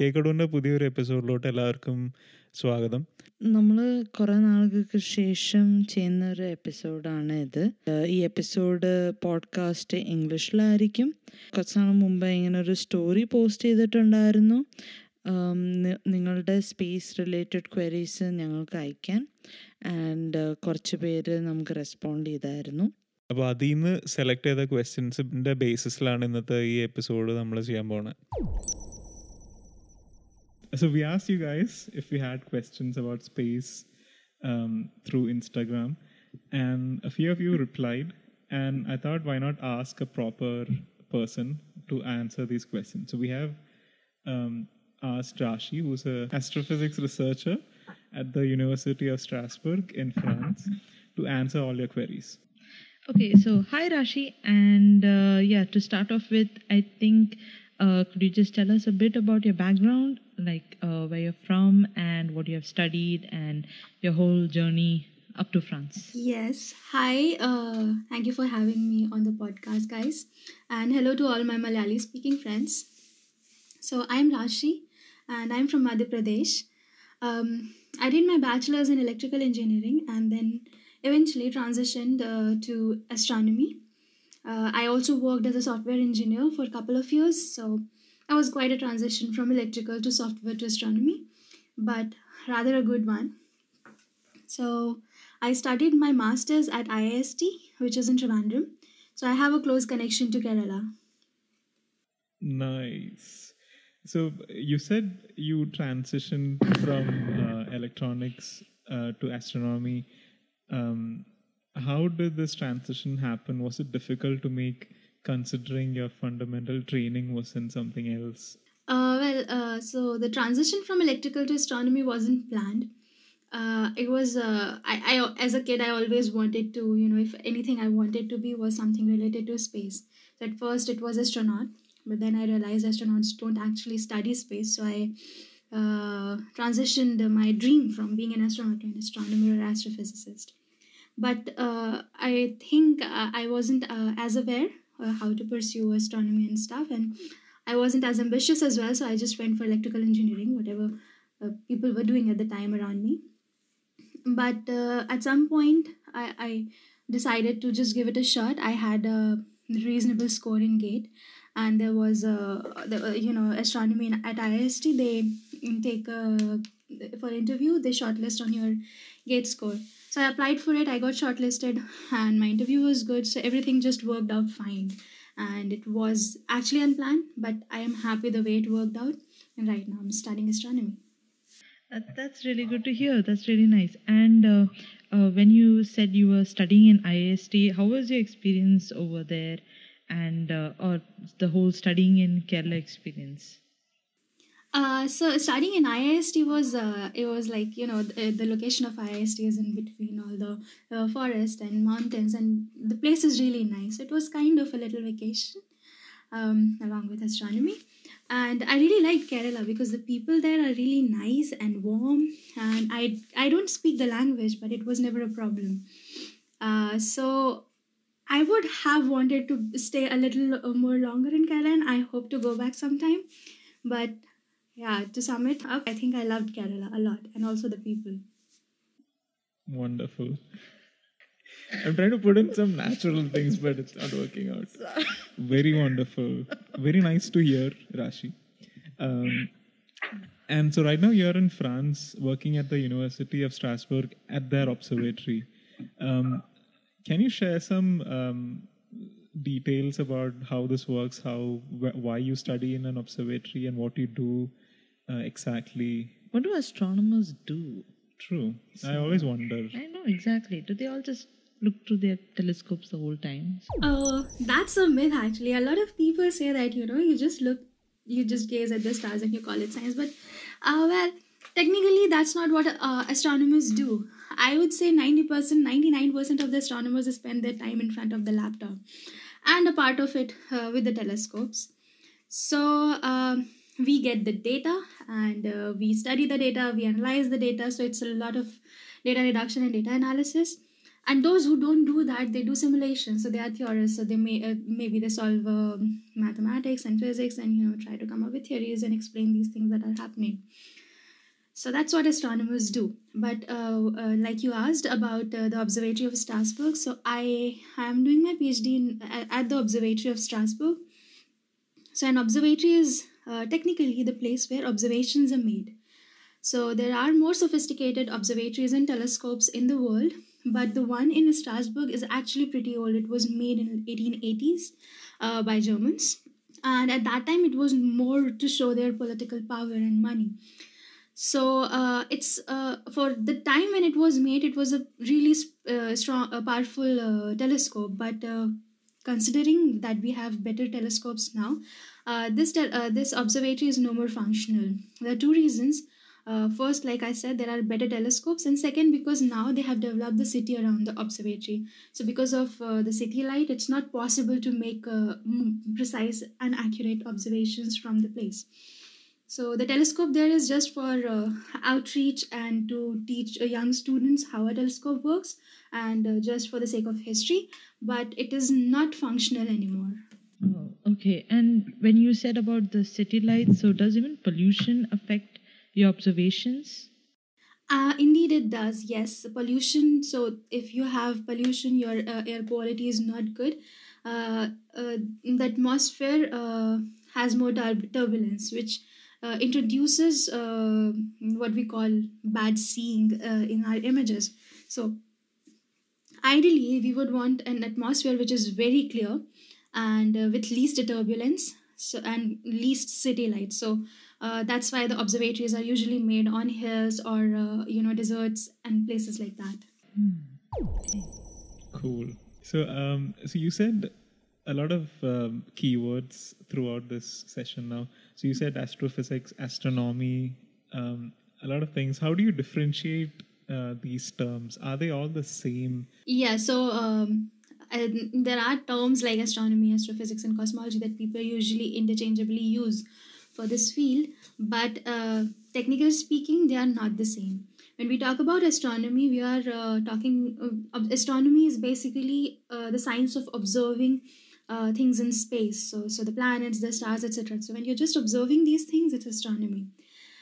കേക്കടൂന്റെ പുതിയൊരു എപ്പിസോഡിലോട്ട് എല്ലാവർക്കും സ്വാഗതം. നമ്മൾ കുറേ നാളുകൾക്ക് ശേഷം ചെയ്യുന്ന ഒരു എപ്പിസോഡാണ് ഇത്. ഈ എപ്പിസോഡ് പോഡ്കാസ്റ്റ് ഇംഗ്ലീഷിലായിരിക്കും. കുറച്ച് നാൾ മുമ്പ് ഇങ്ങനെ ഒരു സ്റ്റോറി പോസ്റ്റ് ചെയ്തിട്ടുണ്ടായിരുന്നു. നിങ്ങളുടെ സ്പേസ് റിലേറ്റഡ് ക്വയറീസ് ഞങ്ങൾക്ക് അയക്കാൻ. ആൻഡ് കുറച്ച് പേര് നമുക്ക് റെസ്പോണ്ട് ചെയ്തായിരുന്നു. അപ്പോൾ അതിൽ നിന്ന് സെലക്ട് ചെയ്ത ക്വസ്റ്റ്യൻസിന്റെ ബേസിസിലാണ് ഇന്നത്തെ ഈ എപ്പിസോഡ് നമ്മൾ ചെയ്യാൻ പോണത് So we asked you guys if we had questions about space um, through Instagram, and a few of you replied. And I thought, why not ask a proper person to answer these questions? So we have um, asked Rashi, who's an astrophysics researcher at the University of Strasbourg in France, to answer all your queries. Okay, so hi Rashi, and uh, yeah, to start off with, I think uh, could you just tell us a bit about your background, like uh, where you're from and what you have studied, and your whole journey up to France? Yes. Hi. Uh, thank you for having me on the podcast, guys. And hello to all my Malayali speaking friends. So, I'm Rashi and I'm from Madhya Pradesh. Um, I did my bachelor's in electrical engineering and then eventually transitioned uh, to astronomy. Uh, I also worked as a software engineer for a couple of years. So, that was quite a transition from electrical to software to astronomy, but rather a good one. So, I studied my master's at IIST, which is in Trivandrum. So I have a close connection to Kerala. Nice. So you said you transitioned from uh, electronics uh, to astronomy. Um, how did this transition happen? Was it difficult to make, considering your fundamental training was in something else? Uh, well, uh, so the transition from electrical to astronomy wasn't planned. Uh, it was uh, I, I as a kid I always wanted to you know if anything I wanted to be was something related to space. So at first it was astronaut, but then I realized astronauts don't actually study space. So I uh, transitioned my dream from being an astronaut to an astronomer or astrophysicist. But uh, I think I wasn't as aware uh, how to pursue astronomy and stuff, and I wasn't as ambitious as well. So I just went for electrical engineering, whatever uh, people were doing at the time around me. But uh, at some point, I, I decided to just give it a shot. I had a reasonable score in GATE, and there was a uh, you know astronomy at IIST. They take a for interview. They shortlist on your GATE score. So I applied for it. I got shortlisted, and my interview was good. So everything just worked out fine. And it was actually unplanned, but I am happy the way it worked out. And right now I'm studying astronomy. That, that's really good to hear. That's really nice. And uh, uh, when you said you were studying in IIST, how was your experience over there, and uh, or the whole studying in Kerala experience? Uh, so studying in IIST was uh, it was like you know the, the location of IIST is in between all the uh, forest and mountains and the place is really nice. It was kind of a little vacation um, along with astronomy, and I really liked Kerala because the people there are really nice and warm. And I I don't speak the language, but it was never a problem. Uh, so I would have wanted to stay a little uh, more longer in Kerala, and I hope to go back sometime. But yeah, to sum it up, I think I loved Kerala a lot and also the people. Wonderful. I'm trying to put in some natural things, but it's not working out. Very wonderful. Very nice to hear, Rashi. Um, and so, right now, you're in France working at the University of Strasbourg at their observatory. Um, can you share some um, details about how this works, how wh- why you study in an observatory, and what you do uh, exactly? What do astronomers do? True. I always wonder. I know exactly. Do they all just look through their telescopes the whole time? Oh, that's a myth actually. A lot of people say that, you know, you just look, you just gaze at the stars and you call it science. But, uh, well, technically, that's not what uh, astronomers do. I would say 90%, 99% of the astronomers spend their time in front of the laptop and a part of it uh, with the telescopes. So, um, we get the data and uh, we study the data, we analyze the data. So, it's a lot of data reduction and data analysis. And those who don't do that they do simulations so they are theorists so they may uh, maybe they solve uh, mathematics and physics and you know try to come up with theories and explain these things that are happening. So that's what astronomers do. But uh, uh, like you asked about uh, the observatory of strasbourg so i am doing my phd in, at the observatory of strasbourg. So an observatory is uh, technically the place where observations are made so there are more sophisticated observatories and telescopes in the world but the one in Strasbourg is actually pretty old. It was made in 1880s uh, by Germans, and at that time it was more to show their political power and money. So uh, it's uh, for the time when it was made, it was a really uh, strong, powerful telescope. But considering that we have better telescopes now, this te- this observatory is no more functional. There are two reasons. Uh, first like i said there are better telescopes and second because now they have developed the city around the observatory. So because of uh, the city light it's not possible to make uh, precise and accurate observations from the place. So the telescope there is just for uh, outreach and to teach uh, young students how a telescope works and uh, just for the sake of history but it is not functional anymore okay and when you said about the city lights so does even pollution affect your observations? Uh, indeed, it does. Yes, pollution. So, if you have pollution, your uh, air quality is not good. Uh, uh the atmosphere uh, has more tur- turbulence, which uh, introduces what we call bad seeing in our images. So, ideally, we would want an atmosphere which is very clear and with least turbulence so, and least city light. So, uh, that's why the observatories are usually made on hills or uh, you know deserts and places like that. Cool. So um, so you said a lot of um, keywords throughout this session now. So you said astrophysics astronomy um, a lot of things. How do you differentiate uh, these terms? Are they all the same? Yeah so um, there are terms like astronomy astrophysics and cosmology that people usually interchangeably use for this field, but uh, technically speaking, they are not the same. When we talk about astronomy, we are uh, talking, uh, astronomy is basically uh, the science of observing uh, things in space. So, so the planets, the stars, etc. So when you're just observing these things, it's astronomy.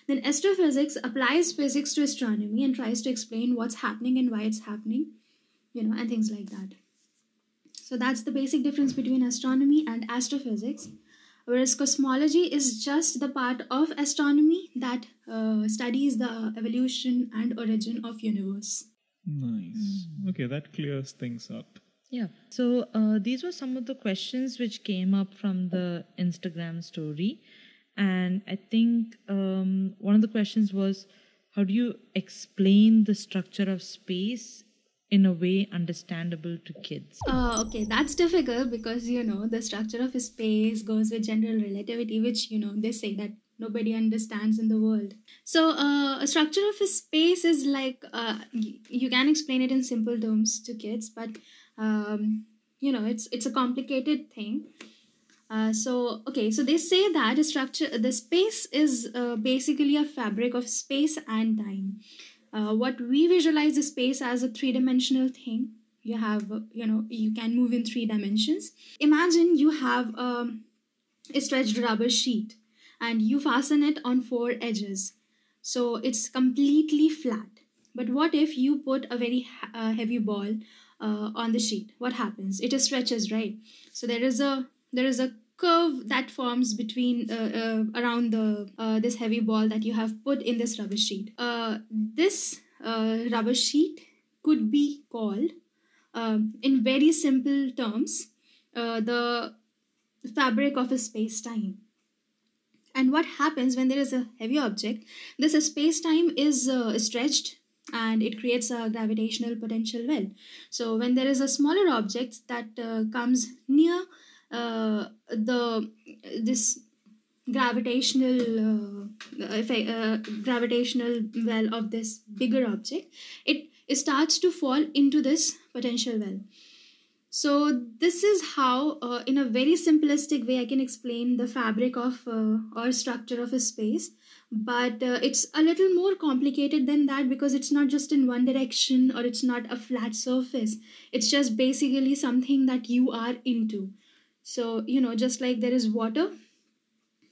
Then astrophysics applies physics to astronomy and tries to explain what's happening and why it's happening, you know, and things like that. So that's the basic difference between astronomy and astrophysics. Whereas cosmology is just the part of astronomy that uh, studies the evolution and origin of universe. Nice. Okay that clears things up. Yeah. So uh, these were some of the questions which came up from the instagram story. And i think um, one of the questions was how do you explain the structure of space in a way understandable to kids? Uh, okay, that's difficult because you know the structure of space goes with general relativity, which you know they say that nobody understands in the world. So, uh, a structure of a space is like uh, you can explain it in simple terms to kids, but um, you know it's it's a complicated thing. Uh, so okay so they say that a structure the space is uh, basically a fabric of space and time uh, what we visualize the space as a three-dimensional thing. You have you know you can move in three dimensions. Imagine you have um, a stretched rubber sheet and you fasten it on four edges. So it's completely flat. But what if you put a very uh, heavy ball uh, on the sheet? What happens? It stretches right? So there is a there is a curve that forms between uh, uh, around the uh, this heavy ball that you have put in this rubber sheet. Uh, this uh, rubber sheet could be called, um, in very simple terms, uh, the fabric of a space time. And what happens when there is a heavy object? This space time is stretched and it creates a gravitational potential well. So when there is a smaller object that comes near uh, the this gravitational uh, effect, uh, gravitational well of this bigger object it, starts to fall into this potential well So this is how, uh, in a very simplistic way, I can explain the fabric of uh, or structure of a space. But uh, it's a little more complicated than that because it's not just in one direction or it's not a flat surface. It's just basically something that you are into. So you know, just like there is water.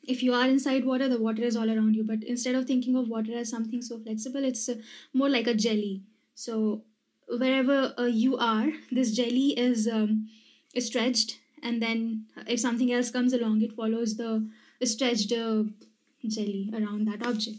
If you are inside water, the water is all around you. But instead of thinking of water as something so flexible, it's uh, more like a jelly. So wherever uh, you are this jelly is um, is stretched and then if something else comes along it follows the stretched uh, jelly around that object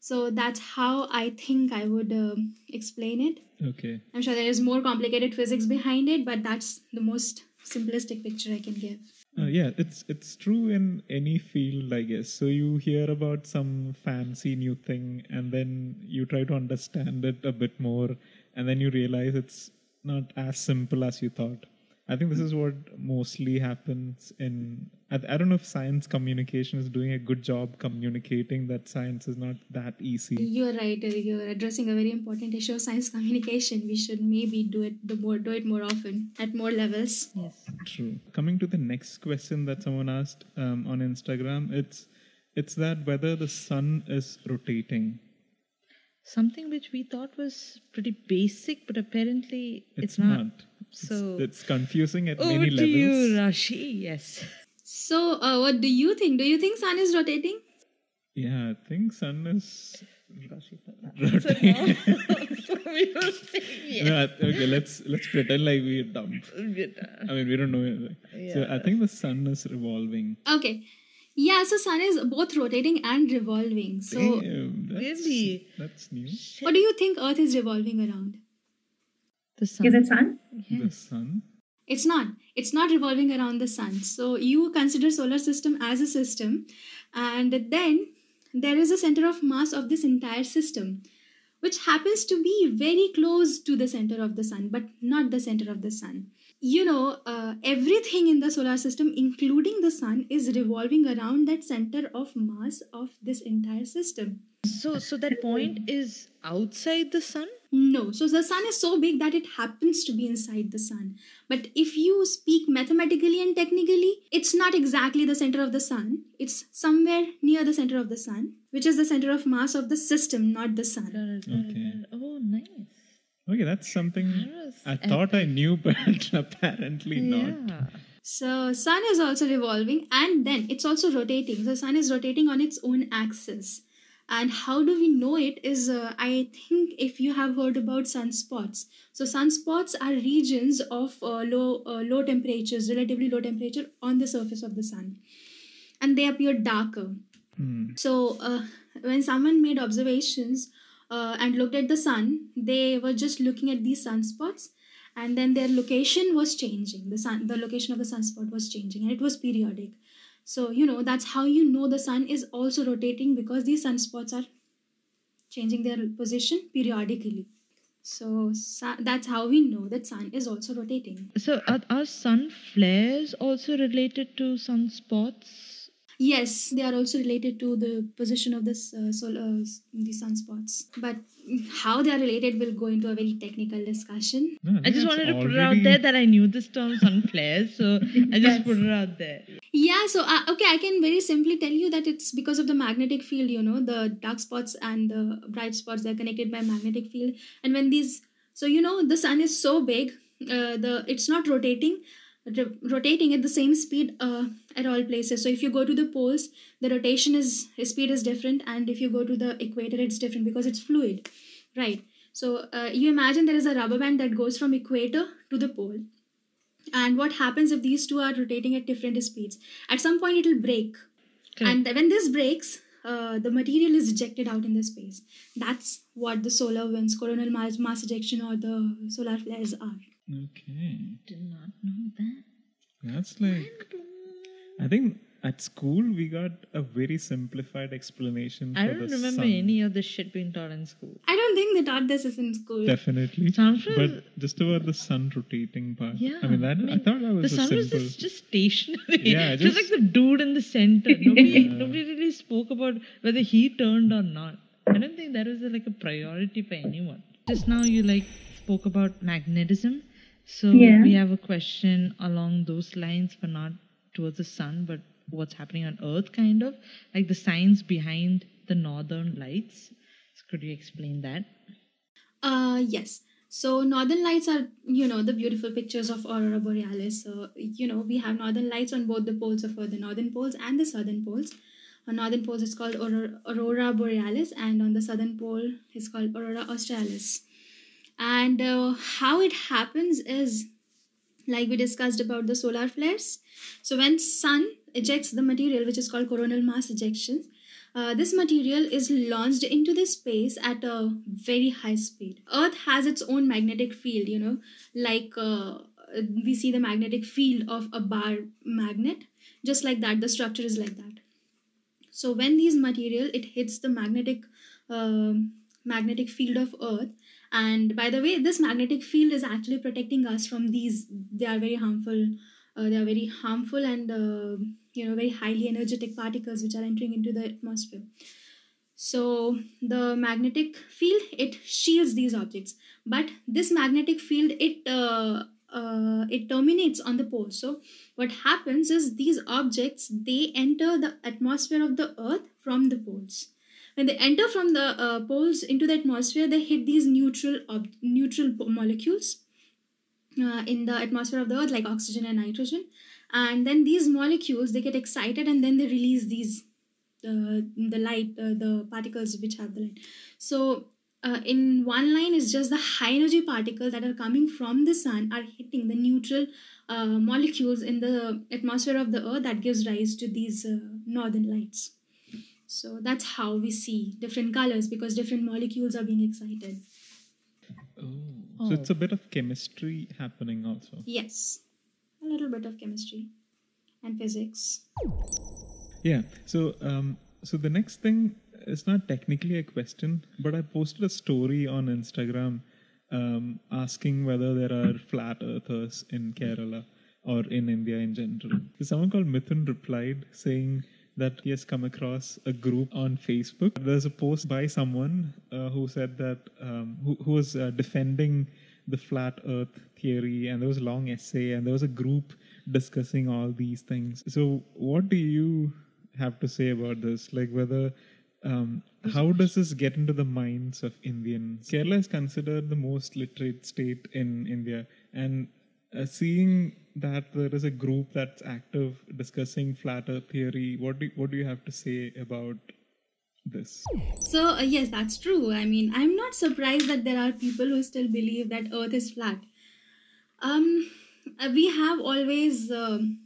so that's how i think i would um explain it Okay. i'm sure there is more complicated physics behind it but that's the most simplistic picture i can give Uh, yeah, it's it's true in any field, I guess. So you hear about some fancy new thing, and then you try to understand it a bit more, and then you realize it's not as simple as you thought. I think this is what mostly happens in. I, I don't know if science communication is doing a good job communicating that science is not that easy. you're right you're addressing a very important issue of science communication we should maybe do it the more do it more often at more levels Yes. True. Coming to the next question that someone asked um, on Instagram, it's it's that whether the sun is rotating. Something which we thought was pretty basic, but apparently it's, It's, not. not. So- it's confusing at Over many to levels. you, Rashi. Yes. So, uh, what do you think? Do you think sun is rotating? Yeah, I think sun is. rotating. so we yes. No, I- okay, let's let's pretend like we're dumb. I mean, we don't know anything. So I think the sun is revolving. Okay. Yeah, so sun is both rotating and revolving. So, Damn, that's, really? That's new. what do you think Earth is revolving around? The sun. Is it sun? The sun. It's not. It's not revolving around the sun. So you consider solar system as a system, and then there is a center of mass of this entire system, which happens to be very close to the center of the sun, but not the center of the sun. You know, uh, everything in the solar system, including the sun, is revolving around that center of mass of this entire system. So, so that point is outside the sun. No, so the sun is so big that it happens to be inside the sun. But if you speak mathematically and technically, it's not exactly the center of the sun. It's somewhere near the center of the sun, which is the center of mass of the system, not the sun. Okay. Oh, nice. Okay, that's something I thought I knew, but apparently not. Yeah. So sun is also revolving and then it's also rotating. So sun is rotating on its own axis. And how do we know it is uh, I think if you have heard about sunspots. So sunspots are regions of uh, low uh, low temperatures, relatively low temperature on the surface of the sun. And they appear darker. Hmm. So uh, when someone made observations uh, and looked at the sun, they were just looking at these sunspots, and then their location was changing. The sun, the location of the sunspot was changing, and it was periodic. So you know that's how you know the sun is also rotating because these sunspots are changing their position periodically. So that's how we know that sun is also rotating. So, are, are sun flares also related to sunspots? Yes, they are also related to the position of this uh, solar the sunspots. But how they are related will go into a very technical discussion. No, I just wanted to put it out there that I knew this term sun flares, so I just put it out there. Yeah, so uh, okay, I can very simply tell you that it's because of the magnetic field. You know, the dark spots and the bright spots they're connected by magnetic field. And when these, so you know, the sun is so big, uh, the it's not rotating. Ro- rotating at the same speed uh, at all places. So if you go to the poles the rotation is speed is different and if you go to the equator it's different because it's fluid right? So uh, you imagine there is a rubber band that goes from equator to the pole. And what happens if these two are rotating at different speeds? At some point it will break and when this breaks uh, the material is ejected out in the space. That's what the solar winds coronal mass, mass ejection or the solar flares are Okay. Did not know that. That's like. I think at school we got a very simplified explanation I for don't the remember sun. any of this shit being taught in school. i don't think they taught this in school Definitely. Sanford- But just about the sun rotating part. Yeah, I mean, that, I, I mean, thought that The was a sun was simple. just, just stationary. Yeah, just, just- like the dude in the center. Nobody, Yeah. nobody really spoke about whether he turned or not. I don't think that was like a priority for anyone. Just now you like spoke about magnetism, So Yeah. we have a question along those lines, but not towards the sun, but what's happening on Earth, kind of like the science behind the northern lights. So could you explain that? Uh, yes. So northern lights are, you know, the beautiful pictures of aurora borealis. So you know, we have northern lights on both the poles of Earth, the northern poles and the southern poles. On northern poles, it's called aurora, aurora borealis, and on the southern pole, it's called aurora australis. And uh, how it happens is, like we discussed about the solar flares. So when sun ejects the material, which is called coronal mass ejection, uh, this material is launched into the space at a very high speed. Earth has its own magnetic field, you know, like uh, we see the magnetic field of a bar magnet. Just like that, the structure is like that. So when these material it hits the magnetic um magnetic field of Earth, and by the way, this magnetic field is actually protecting us from these. They are very harmful. Uh, they are very harmful and uh, you know very highly energetic particles which are entering into the atmosphere so the magnetic field it shields these objects but this magnetic field it uh, uh, it terminates on the pole so what happens is these objects they enter the atmosphere of the earth from the poles when they enter from the uh, poles into the atmosphere they hit these neutral ob- neutral molecules uh, in the atmosphere of the earth like oxygen and nitrogen. And then these molecules they get excited and then they release these uh, the light uh, the particles which have the light. So uh, in one line is just the high energy particles that are coming from the sun are hitting the neutral uh, molecules in the atmosphere of the earth that gives rise to these uh, northern lights so that's how we see different colors because different molecules are being excited Oh. So it's a bit of chemistry happening also. yes a little bit of chemistry and physics Yeah. So um, so the next thing is not technically a question, but I posted a story on Instagram um, asking whether there are flat earthers in Kerala or in India in general. So someone called Mithun replied saying that he has come across a group on Facebook. There's a post by someone uh, who said that um, who, who was uh, defending the flat earth theory and there was a long essay and there was a group discussing all these things. So what do you have to say about this? Like whether um, how does this get into the minds of indians? Kerala is considered the most literate state in india and uh, seeing that there is a group that's active discussing flat earth theory what do, what do you have to say about this So, uh, yes, that's true. I mean, I'm not surprised that there are people who still believe that Earth is flat. Um, uh, we have always, um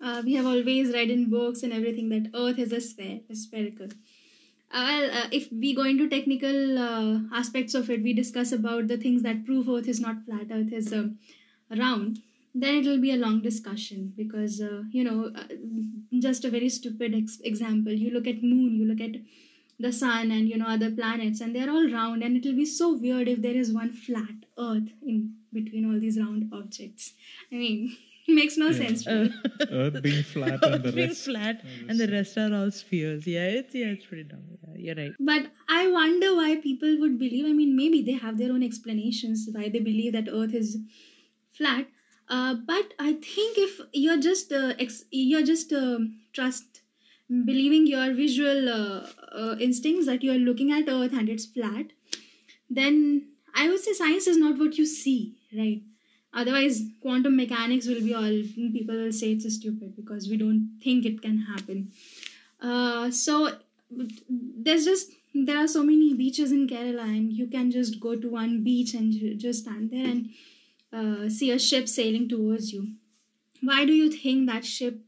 uh, we have always read in books and everything that Earth is a sphere, a spherical. Uh, well, uh, if we go into technical uh, aspects of it, we discuss about the things that prove Earth is not flat, Earth is um, round. Then it will be a long discussion because uh, you know, uh, just a very stupid ex- example. You look at moon, you look at the sun and you know other planets and they're all round and it'll be so weird if there is one flat earth in between all these round objects i mean it makes no Yeah. sense right? earth being flat and the being rest flat are and the rest are all spheres. Yeah, it's yeah, it's pretty dumb. Yeah, you're right. but i wonder why people would believe i mean maybe they have their own explanations why they believe that earth is flat uh, but i think if you're just uh, ex- you're just um trust believing your visual uh, uh, instincts that you're looking at earth and it's flat then i would say science is not what you see right? Otherwise quantum mechanics will be all people will say it's stupid because we don't think it can happen. Uh, so there's just there are so many beaches in kerala and you can just go to one beach and just stand there and uh, see a ship sailing towards you. Why do you think that ship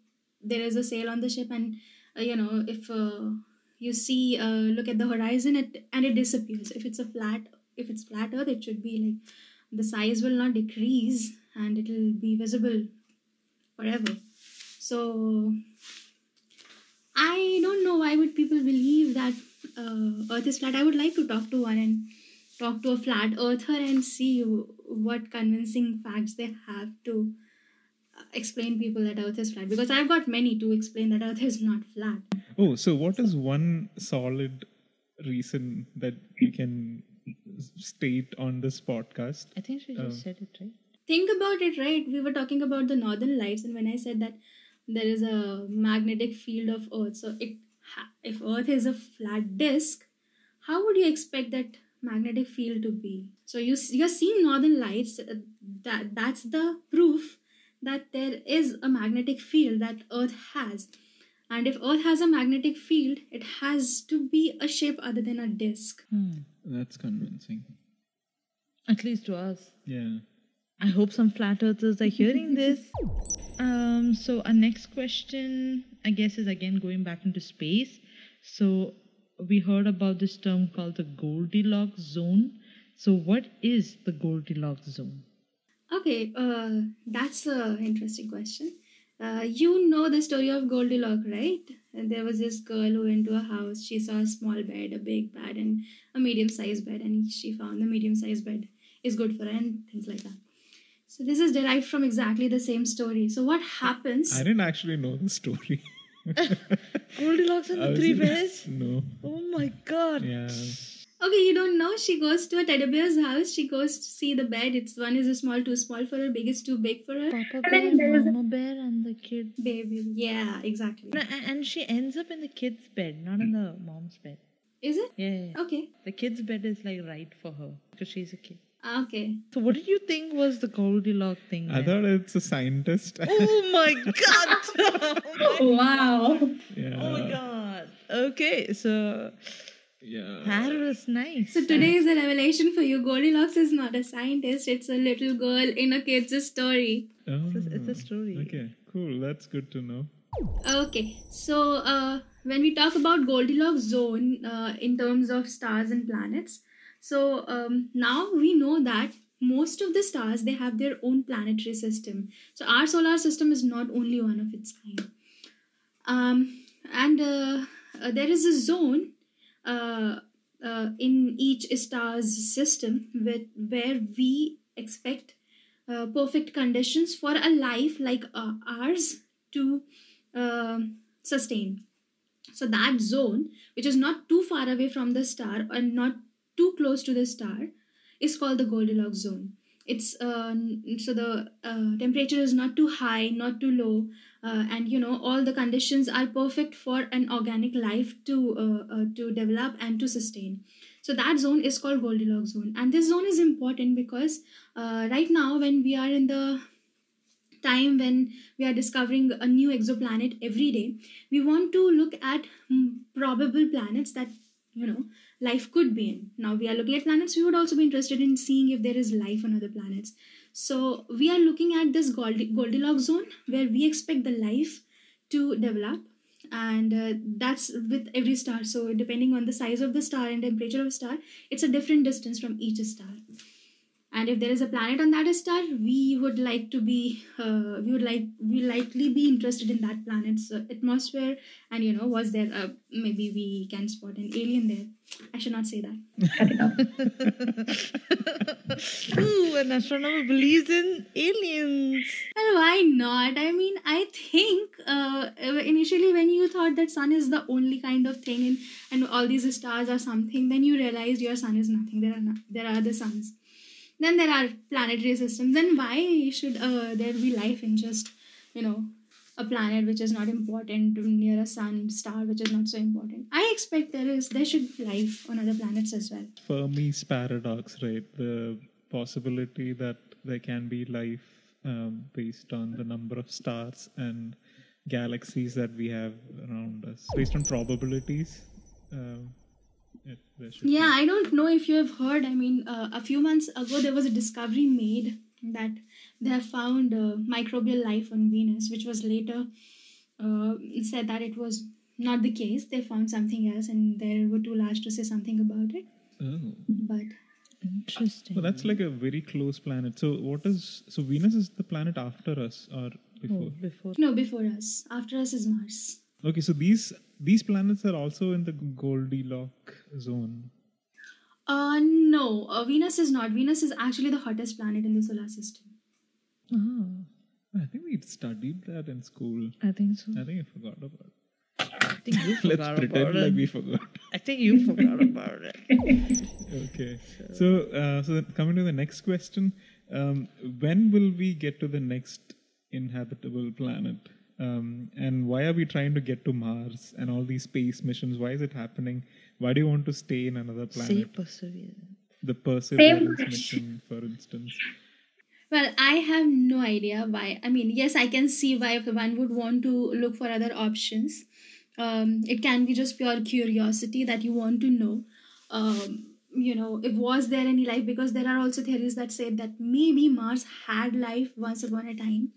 there is a sail on the ship and uh, you know if uh, you see uh, look at the horizon it, and it disappears. If it's a flat if it's flat earth it should be like the size will not decrease and it will be visible forever. So i don't know why would people believe that uh, earth is flat. I would like to talk to one and talk to a flat earther and see what convincing facts they have to uh, explain people that earth is flat because i've got many to explain that earth is not flat Oh, so what is one solid reason that you can state on this podcast? I think she just Um, said it right. think about it, right? We were talking about the northern lights, and when I said that there is a magnetic field of Earth, so it if Earth is a flat disk, how would you expect that magnetic field to be? So you you're seeing northern lights. uh, That that's the proof that there is a magnetic field that Earth has. And if Earth has a magnetic field, it has to be a shape other than a disk. Hmm. That's convincing. At least to us. Yeah. I hope some flat earthers are hearing this. Um, so our next question, I guess, is again going back into space. So we heard about this term called the Goldilocks zone. So what is the Goldilocks zone? Okay, uh, that's an interesting question. Uh, you know the story of Goldilocks, right? And there was this girl who went to a house. She saw a small bed, a big bed, and a medium-sized bed, and she found the medium-sized bed is good for her, and things like that. So this is derived from exactly the same story. So what happens? I didn't actually know the story. Goldilocks and the three bears? No. Oh my god. Yeah. Okay, you don't know. She goes to a teddy bear's house. She goes to see the bed. It's one is a small, too small for her. Big is too big for her. Papa And then bear, a- mama bear, and the kid. Baby, yeah, exactly. No, And she ends up in the kid's bed, not in the mom's bed. Is it Yeah, yeah, yeah. okay? The kid's bed is like right for her because she's a kid. Okay. So, what did you think was the Goldilocks thing? I then? thought it's a scientist. Oh my god! Oh Wow. yeah. oh my god! Okay, so Yeah. that was nice. So today is a revelation for you. Goldilocks is not a scientist. It's a little girl in a kid's story. Oh, It's a- it's a story. Okay, cool. That's good to know. Okay. So uh, when we talk about Goldilocks zone uh, in terms of stars and planets, so um, now we know that most of the stars they have their own planetary system. So our solar system is not only one of its kind. Um, and uh, uh, there is a zone uh, in each star's system with, where we expect perfect conditions for a life like ours to sustain. So that zone, which is not too far away from the star and not too close to the star, is called the Goldilocks zone. It's uh, so the uh, temperature is not too high, not too low, uh, and you know all the conditions are perfect for an organic life to uh, uh, to develop and to sustain. So that zone is called Goldilocks zone, and this zone is important because uh, right now when we are in the time when we are discovering a new exoplanet every day we want to look at mm, probable planets that you know life could be in. Now we are looking at planets. We would also be interested in seeing if there is life on other planets so we are looking at this Goldi- goldilocks zone where we expect the life to develop and uh, that's with every star. So depending on the size of the star and temperature of star it's a different distance from each star and if there is a planet on that star we would like to be uh, we would like we likely be interested in that planet's uh, atmosphere. And you know was there a, maybe we can spot an alien there. I should not say that. Ooh, an astronomer believes in aliens. well why not? I mean i think uh, initially when you thought that sun is the only kind of thing and, and all these stars are something then you realized your sun is nothing. There are not, there are other suns then there are planetary systems then why should uh, there be life in just you know a planet which is not important near a sun star which is not so important i expect there is there should be life on other planets as well Fermi's paradox, right? The possibility that there can be life um, based on the number of stars and galaxies that we have around us, based on probabilities. Um, yeah i don't know if you have heard i mean uh, a few months ago there was a discovery made that they have found uh, microbial life on venus which was later uh, said that it was not the case they found something else and they were too large to say something about it Oh. but Interesting. Well, that's like a very close planet. So, what is so Venus is the planet after us or before? Oh, before. no before us after us is mars Okay, so these these planets are also in the Goldilocks zone. uh no uh, venus is not venus is actually the hottest planet in the solar system Ah, I think we studied that in school. I think so. I think I forgot about it. I think you Let's forgot pretend about like it. we forgot. I think you forgot about it. okay. So, uh, so coming to the next question, Um, when will we get to the next inhabitable planet? Um, and why are we trying to get to Mars and all these space missions? Why is it happening? Why do you want to stay in another Say planet? perseverance. The Perseverance mission, for instance. Well, I have no idea why. I mean, yes, I can see why one would want to look for other options. Um, it can be just pure curiosity that you want to know. Um, you know, if was there any life? Because there are also theories that say that maybe Mars had life once upon a time.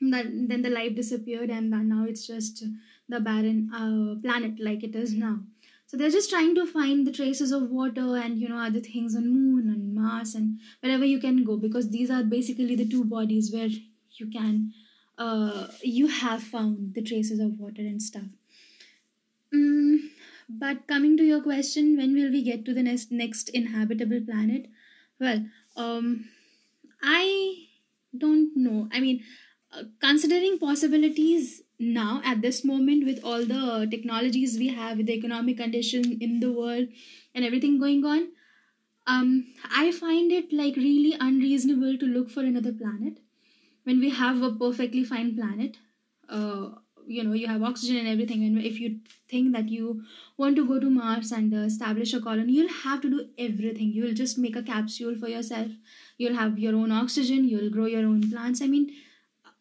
That then the life disappeared, and now it's just the barren uh, planet like it is now. So they're just trying to find the traces of water and you know other things on Moon and Mars and wherever you can go because these are basically the two bodies where you can uh, you have found the traces of water and stuff. Mm, but coming to your question, when will we get to the next next inhabitable planet? Well, um, I don't know. I mean, uh, considering possibilities now at this moment with all the technologies we have, with the economic condition in the world and everything going on, um, I find it like really unreasonable to look for another planet when we have a perfectly fine planet. Uh, you know, you have oxygen and everything, and if you think that you want to go to Mars and uh, establish a colony, you'll have to do everything. You'll just make a capsule for yourself. You'll have your own oxygen. You'll grow your own plants. I mean,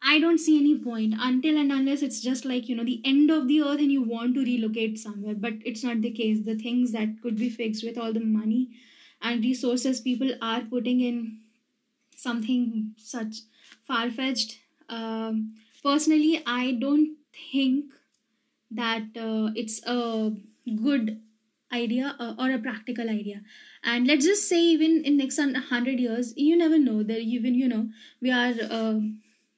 I don't see any point until and unless it's just like, you know, the end of the earth and you want to relocate somewhere. But it's not the case. The things that could be fixed with all the money and resources people are putting in something such far fetched. Um, personally, I don't think that uh, it's a good idea uh, or a practical idea and let's just say even in next 100 years you never know that even you know we are uh,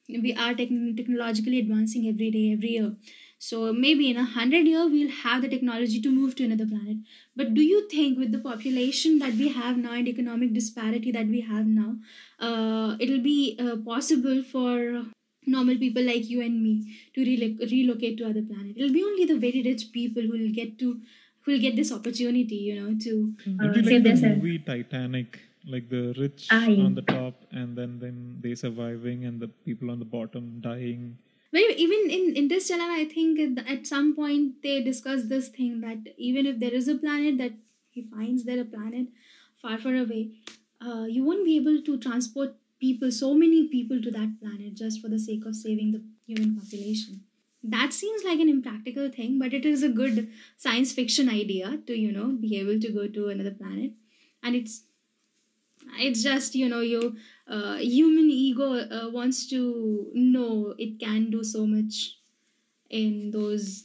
we are techn technologically advancing every day every year. So maybe in a hundred year we'll have the technology to move to another planet. But do you think with the population that we have now and economic disparity that we have now uh, it'll be uh, possible for normal people like you and me to relo- relocate to other planet? It'll be only the very rich people who will get to who will get this opportunity you know to It'll uh, be like the themselves. movie Titanic, like the rich on the top and then, then they surviving and the people on the bottom dying. Well, even in Interstellar, I think at, at some point they discuss this thing that even if there is a planet that he finds there a planet far, far away, uh, you won't be able to transport people, so many people to that planet just for the sake of saving the human population. That seems like an impractical thing, but it is a good science fiction idea to you know be able to go to another planet, and it's it's just you know your uh, human ego uh, wants to know it can do so much in those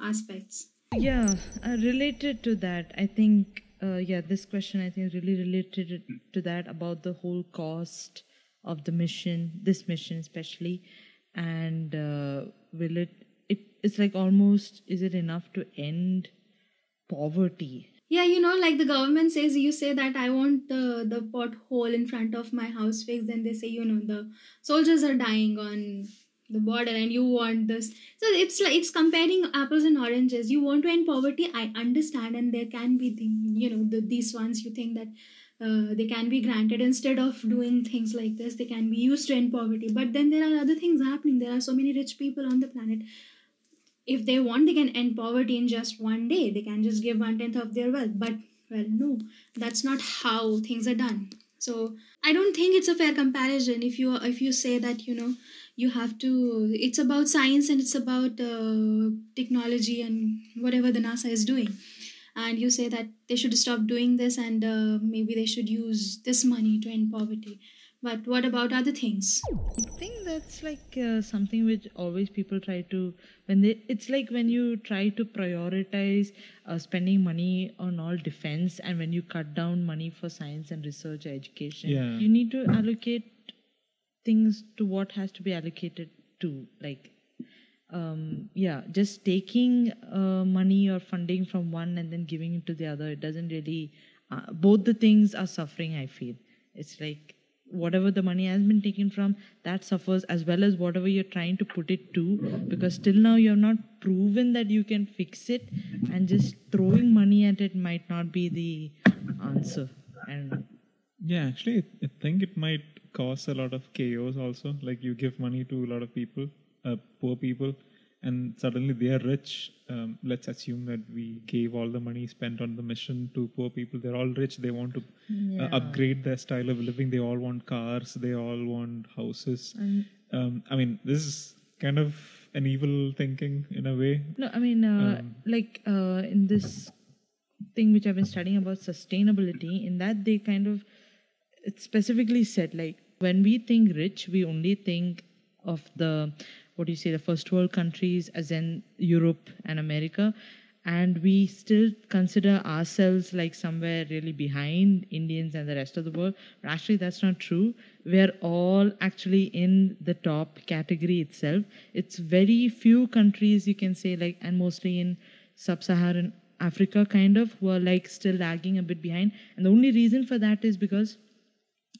aspects Yeah, uh, related to that, I think, uh, yeah, this question I think really related to that about the whole cost of the mission, this mission especially, and uh, will it, it, it's like almost, is it enough to end poverty? Yeah you know like the government says you say that i want the the pothole in front of my house fixed then they say you know the soldiers are dying on the border and you want this. So it's like it's comparing apples and oranges. You want to end poverty i understand and there can be the, you know the, these ones you think that uh, they can be granted instead of doing things like this they can be used to end poverty. But then there are other things happening. There are so many rich people on the planet if they want they can end poverty in just one day. They can just give one tenth of their wealth. But well no that's not how things are done. So i don't think it's a fair comparison if you if you say that you know you have to it's about science and it's about uh, technology and whatever the nasa is doing. And you say that they should stop doing this and uh, maybe they should use this money to end poverty but what about other things I think that's like uh, something which always people try to when they it's like when you try to prioritize uh, spending money on all defense and when you cut down money for science and research or education Yeah. you need to allocate things to what has to be allocated to like um, yeah just taking uh, money or funding from one and then giving it to the other it doesn't really uh, both the things are suffering i feel it's like whatever the money has been taken from that suffers as well as whatever you're trying to put it to. Because still now you have not proven that you can fix it and just throwing money at it might not be the answer. And Yeah, actually, I- I think it might cause a lot of chaos also. Like you give money to a lot of people, uh, poor people, and suddenly they are rich. Um, let's assume that we gave all the money spent on the mission to poor people. They're all rich. They want to uh, upgrade their style of living. They all want cars. They all want houses. Um, I mean, this is kind of an evil thinking in a way. No, I mean, uh, Um, like uh, in this thing which I've been studying about sustainability, in that they kind of it specifically said like when we think rich, we only think of the what do you say the first world countries as in Europe and America. And we still consider ourselves like somewhere really behind Indians and the rest of the world. But actually, that's not true. We're all actually in the top category itself. It's very few countries you can say, like, and mostly in sub Saharan Africa, kind of, who are like still lagging a bit behind. And the only reason for that is because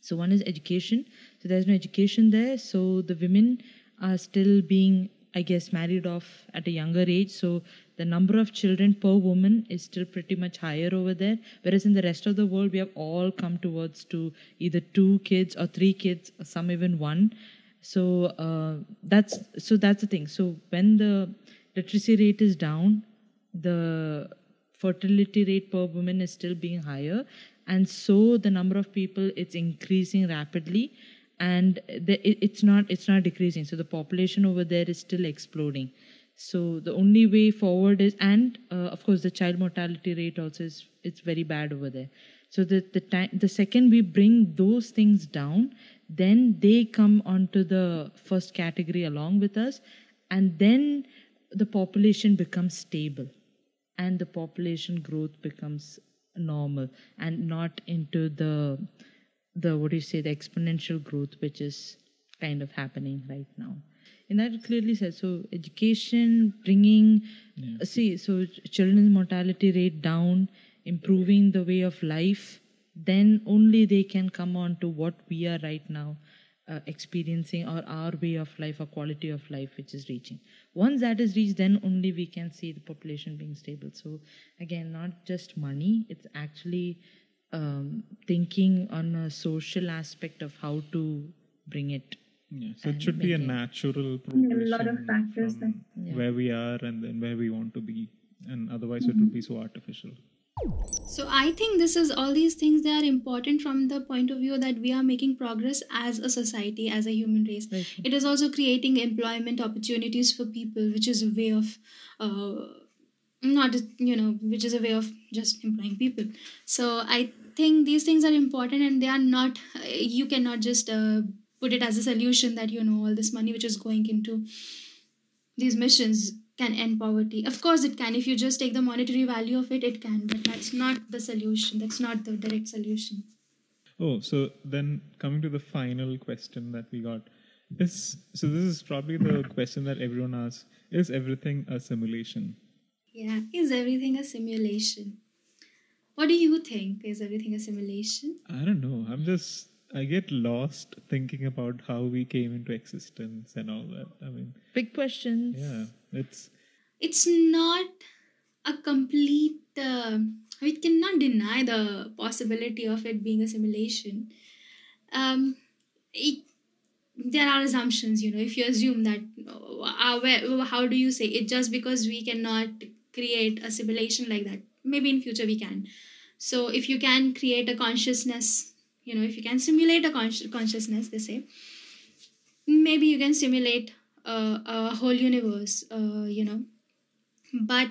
so one is education. So there's no education there. So the women are still being, I guess, married off at a younger age. So the number of children per woman is still pretty much higher over there. Whereas in the rest of the world, we have all come towards to either two kids or three kids, or some even one. So uh, that's so that's the thing. So when the literacy rate is down, the fertility rate per woman is still being higher and so the number of people it's increasing rapidly and the, it, it's not it's not decreasing. So the population over there is still exploding. So the only way forward is and uh, of course the child mortality rate also is it's very bad over there. So the the time the second we bring those things down then they come onto the first category along with us and then the population becomes stable and the population growth becomes normal and not into the the what do you say the exponential growth which is kind of happening right now. And that clearly says so education bringing see so children's mortality rate down improving the way of life then only they can come on to what we are right now uh, experiencing or our way of life or quality of life which is reaching. Once that is reached then only we can see the population being stable. So again not just money it's actually um, thinking on a social aspect of how to bring it Yeah, so it should be a natural progression lot of factors from where we are and then where we want to be, and otherwise it would be so artificial. So I think this is all these things they are important from the point of view that we are making progress as a society, as a human race. It is also creating employment opportunities for people, which is a way of uh, not you know, which is a way of just employing people. So I think these things are important, and they are not. You cannot just uh, put it as a solution that you know all this money which is going into these missions can end poverty. Of course, it can. If you just take the monetary value of it, it can. But that's not the solution. That's not the direct solution. Oh, so then coming to the final question that we got is so this is probably the question that everyone asks: Is everything a simulation? Yeah. Is everything a simulation? What do you think? Is everything a simulation? I don't know. I'm just I get lost thinking about how we came into existence and all that. I mean, big questions yeah, it's It's not a complete. Uh, we cannot deny the possibility of it being a simulation. Um, it, there are assumptions, you know. If you assume that, uh, where, how do you say it? Just because we cannot create a simulation like that, maybe in future we can. So if you can create a consciousness, you know, if you can simulate a consci- consciousness, they say, maybe you can simulate uh, a whole universe, uh, you know. But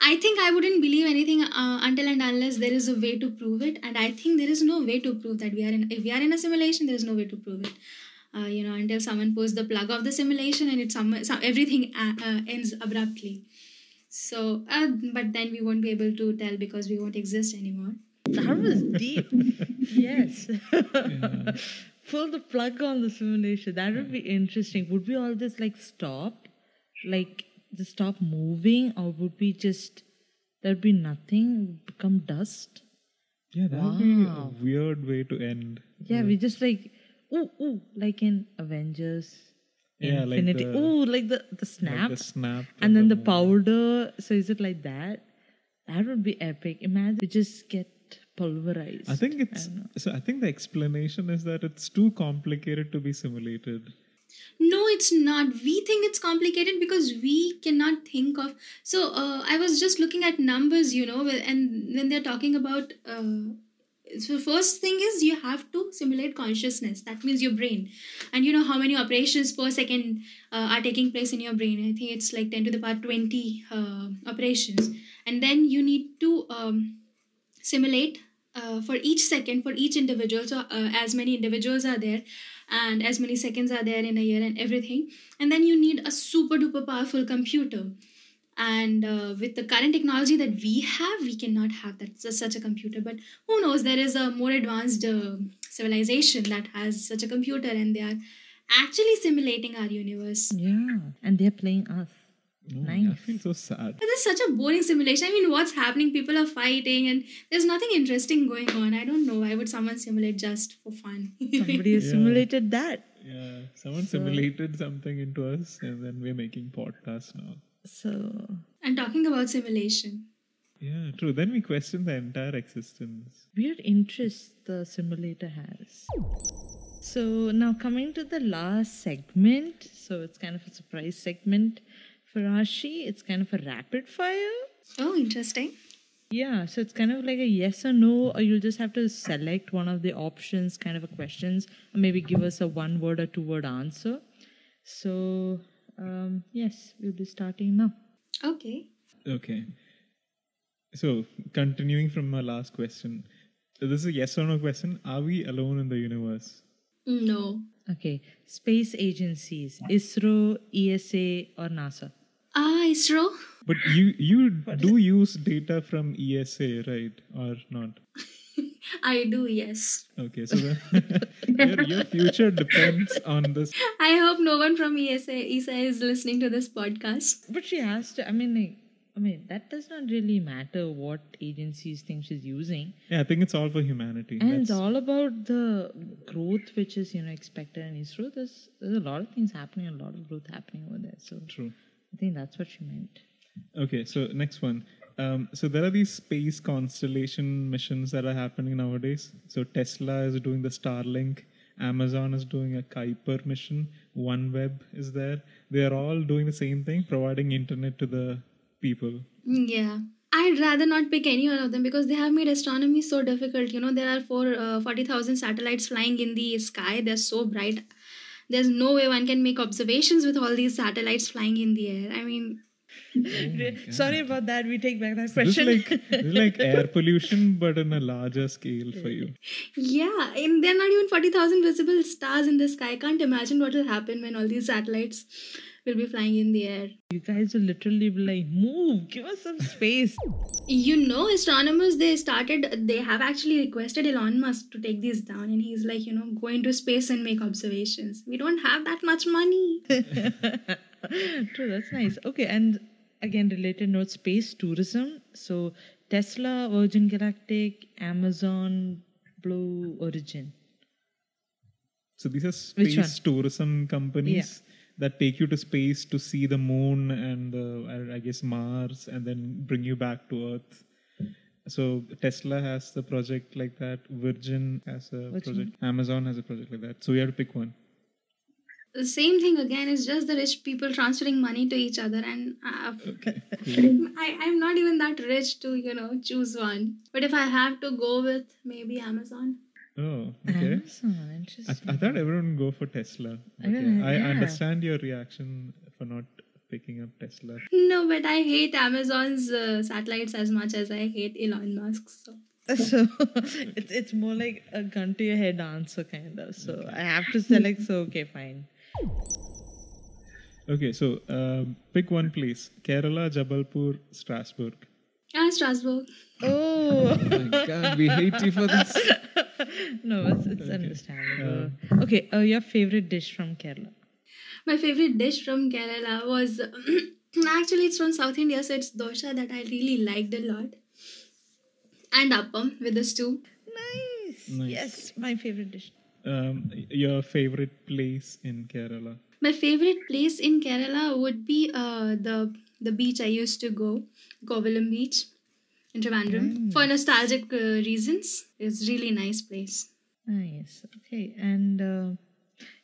I think I wouldn't believe anything uh, until and unless there is a way to prove it. And I think there is no way to prove that we are in. If we are in a simulation, there is no way to prove it. Uh, you know, until someone pulls the plug of the simulation and it some, some everything uh, uh, ends abruptly. So, uh, but then we won't be able to tell because we won't exist anymore. that was deep. Yes. Pull the plug on the simulation that would be interesting. Would we all just like stop? Like just stop moving? Or would we just there'd be nothing? Become dust? Yeah, that would be a weird way to end. yeah we just like ooh ooh like in avengers Yeah, like infinity the- ooh like the the Like snap the snap, and then the movie. powder so is it like that that would be epic imagine we just get pulverized. I think it's don't so. I think the explanation is that it's too complicated to be simulated. No, it's not. We think it's complicated because we cannot think of. So uh, I was just looking at numbers, you know, and when they're talking about. Uh, so first thing is you have to simulate consciousness. That means your brain, and you know how many operations per second uh, are taking place in your brain. I think it's like ten to the power twenty uh, operations, and then you need to um, simulate uh, for each second for each individual. So uh, as many individuals are there, and as many seconds are there in a year, and everything, and then you need a super duper powerful computer and uh, with the current technology that we have we cannot have that such a computer but who knows there is a more advanced uh, civilization that has such a computer and they are actually simulating our universe Yeah, and they're playing us. Oh, I feel so sad. but this is such a boring simulation i mean what's happening people are fighting and there's nothing interesting going on i don't know why would someone simulate just for fun Somebody has Yeah. simulated that. Yeah, someone simulated something into us, and then we're making podcasts now. So and talking about simulation Yeah, true. Then we question the entire existence. weird interests the simulator has. So now coming to the last segment. So it's kind of a surprise segment for Rashi. It's kind of a rapid fire. oh interesting Yeah, so it's kind of like a yes or no, or you'll just have to select one of the options, kind of a questions, or maybe give us a one word or two word answer. So, um, yes, we'll be starting now. okay Okay. So, continuing from my last question, So this is a yes or no question. Are we alone in the universe? no Okay, space agencies, ISRO, ESA, or NASA. ah isro But you you do use data from ESA, right, or not? i do yes Okay, so then your, your future depends on this. I hope no one from ESA, ESA is listening to this podcast. But she has to, I mean, like, I mean, that does not really matter what agencies think she's using. Yeah, I think it's all for humanity. And it's all about the growth which is, you know, expected in ISRO. There's, there's a lot of things happening, a lot of growth happening over there. So true. I think that's what she meant. Okay, so next one. Um, so there are these space constellation missions that are happening nowadays. So Tesla is doing the Starlink, Amazon is doing a Kuiper mission, OneWeb is there. They are all doing the same thing, providing internet to the people. Yeah. I'd rather not pick any one of them because they have made astronomy so difficult. You know, there are four, uh, 40,000 satellites flying in the sky. They're so bright. There's no way one can make observations with all these satellites flying in the air. I mean, Oh Sorry about that. We take back that So this is question. like this is like air pollution, but in a larger scale for you. yeah, and there are not even 40,000 visible stars in the sky. I can't imagine what will happen when all these satellites will be flying in the air. you guys will literally be like, move, give us some space. you know astronomers they started they have actually requested elon musk to take these down and he's like you know go into space and make observations we don't have that much money True, that's nice. Okay, and again, related note space tourism. So, Tesla, Virgin Galactic, Amazon, Blue Origin. So these are space tourism companies that take you to space to see the moon and the, I- I guess Mars, and then bring you back to Earth. So Tesla has the project like that. Virgin has a Which project. Amazon has a project like that. So you have to pick one. The same thing again is just the rich people transferring money to each other and uh, Okay. I, i'm not even that rich to you know choose one but if i have to go with maybe amazon oh, okay. Amazon, I, interesting. I thought everyone would go for Tesla. I Okay. don't I understand your reaction for not picking up Tesla. no but i hate amazon's uh, satellites as much as i hate elon musk so so it's it's more like a gun to your head answer kind of. So I have to select. So okay, fine. Okay, so um, pick one place: Kerala, Jabalpur, Strasbourg. ah strasbourg Oh my God, we hate you for this. no, it's it's understandable. okay, uh, your favorite dish from Kerala? My favorite dish from Kerala was actually it's from South India, so it's dosha that I really liked a lot, and appam with the stew. Nice. Nice. Yes, my favorite dish. Um, your favorite place in Kerala? My favorite place in Kerala would be uh, the the beach I used to go, Kovalam Beach, in Trivandrum for nostalgic uh, reasons. It's really nice place. Nice. Okay. And uh,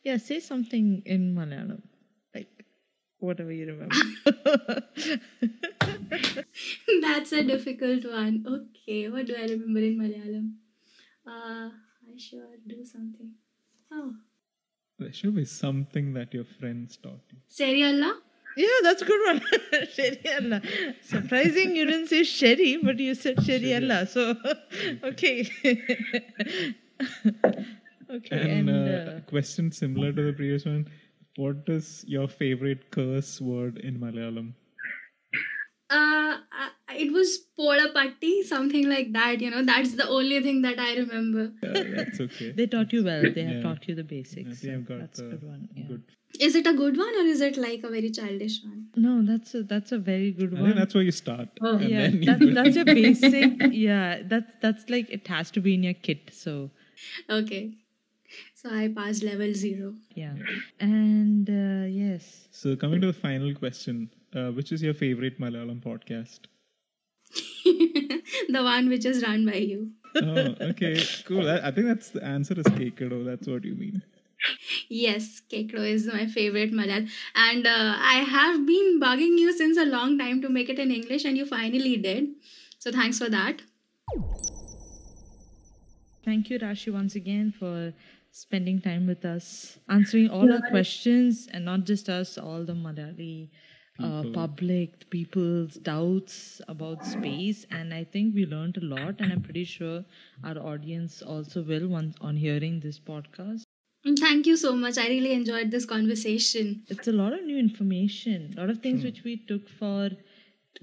yeah, say something in Malayalam. Like whatever you remember. That's a difficult one. Okay, what do I remember in Malayalam? Uh, I should do something. Oh, There should be something that your friends taught you. Serialla? yeah, that's a good one. Sharialla. Surprising you didn't say Sherry, but you said Sharialla. So okay. okay. And, And, uh, uh, a question similar to the previous one. What is your favorite curse word in Malayalam? Uh, I- it was Poda Patti, something like that. You know, that's the only thing that I remember. Uh, that's okay. they taught you well. They have Yeah. taught you the basics. think I've got that's a the good one. Yeah. good. Is it a good one or is it like a very childish one? No, that's a that's a very good I one. think that's where you start. Oh, and yeah, then you that's, build. that's your basic. Yeah, that's that's like it has to be in your kit. So Okay. So I passed level zero. yeah, and uh, yes, So coming to the final question, uh, which is your favorite Malayalam podcast? the one which is run by you. Oh, okay, cool. I, I think that's the answer is kaecawdo. That's what you mean. Yes, Kekro is my favorite Malayalam. And uh, I have been bugging you since a long time to make it in English, and you finally did. So thanks for that. thank you, Rashi, once again for spending time with us, answering all our questions, and not just us, all the Malayali. Uh, public people's doubts about space and i think we learned a lot and i'm pretty sure our audience also will once on hearing this podcast Thank you so much. I really enjoyed this conversation. it's a lot of new information a lot of things which we took for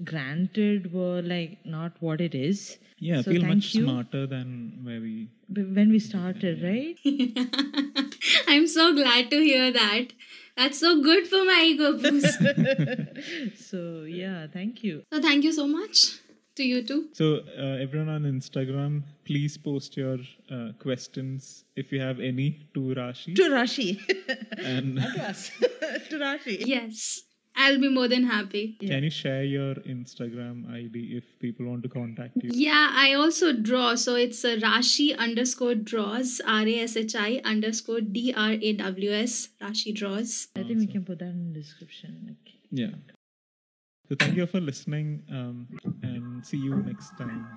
granted were like not what it is Yeah, I feel much you. smarter than where we. when we started right I'm so glad to hear that. That's so good for my ego boost. so yeah thank you so thank you so much to you too. So uh, everyone on Instagram, please post your uh, questions if you have any to Rashi. to rashi And to us to rashi Yes, I'll be more than happy. can you share your Instagram ID if people want to contact you? Yeah, I also draw. So it's a Rashi underscore draws, R A S H I underscore D R A W S, Rashi draws. i think we can put that in the description like Yeah. So thank you for listening um, and see you next time.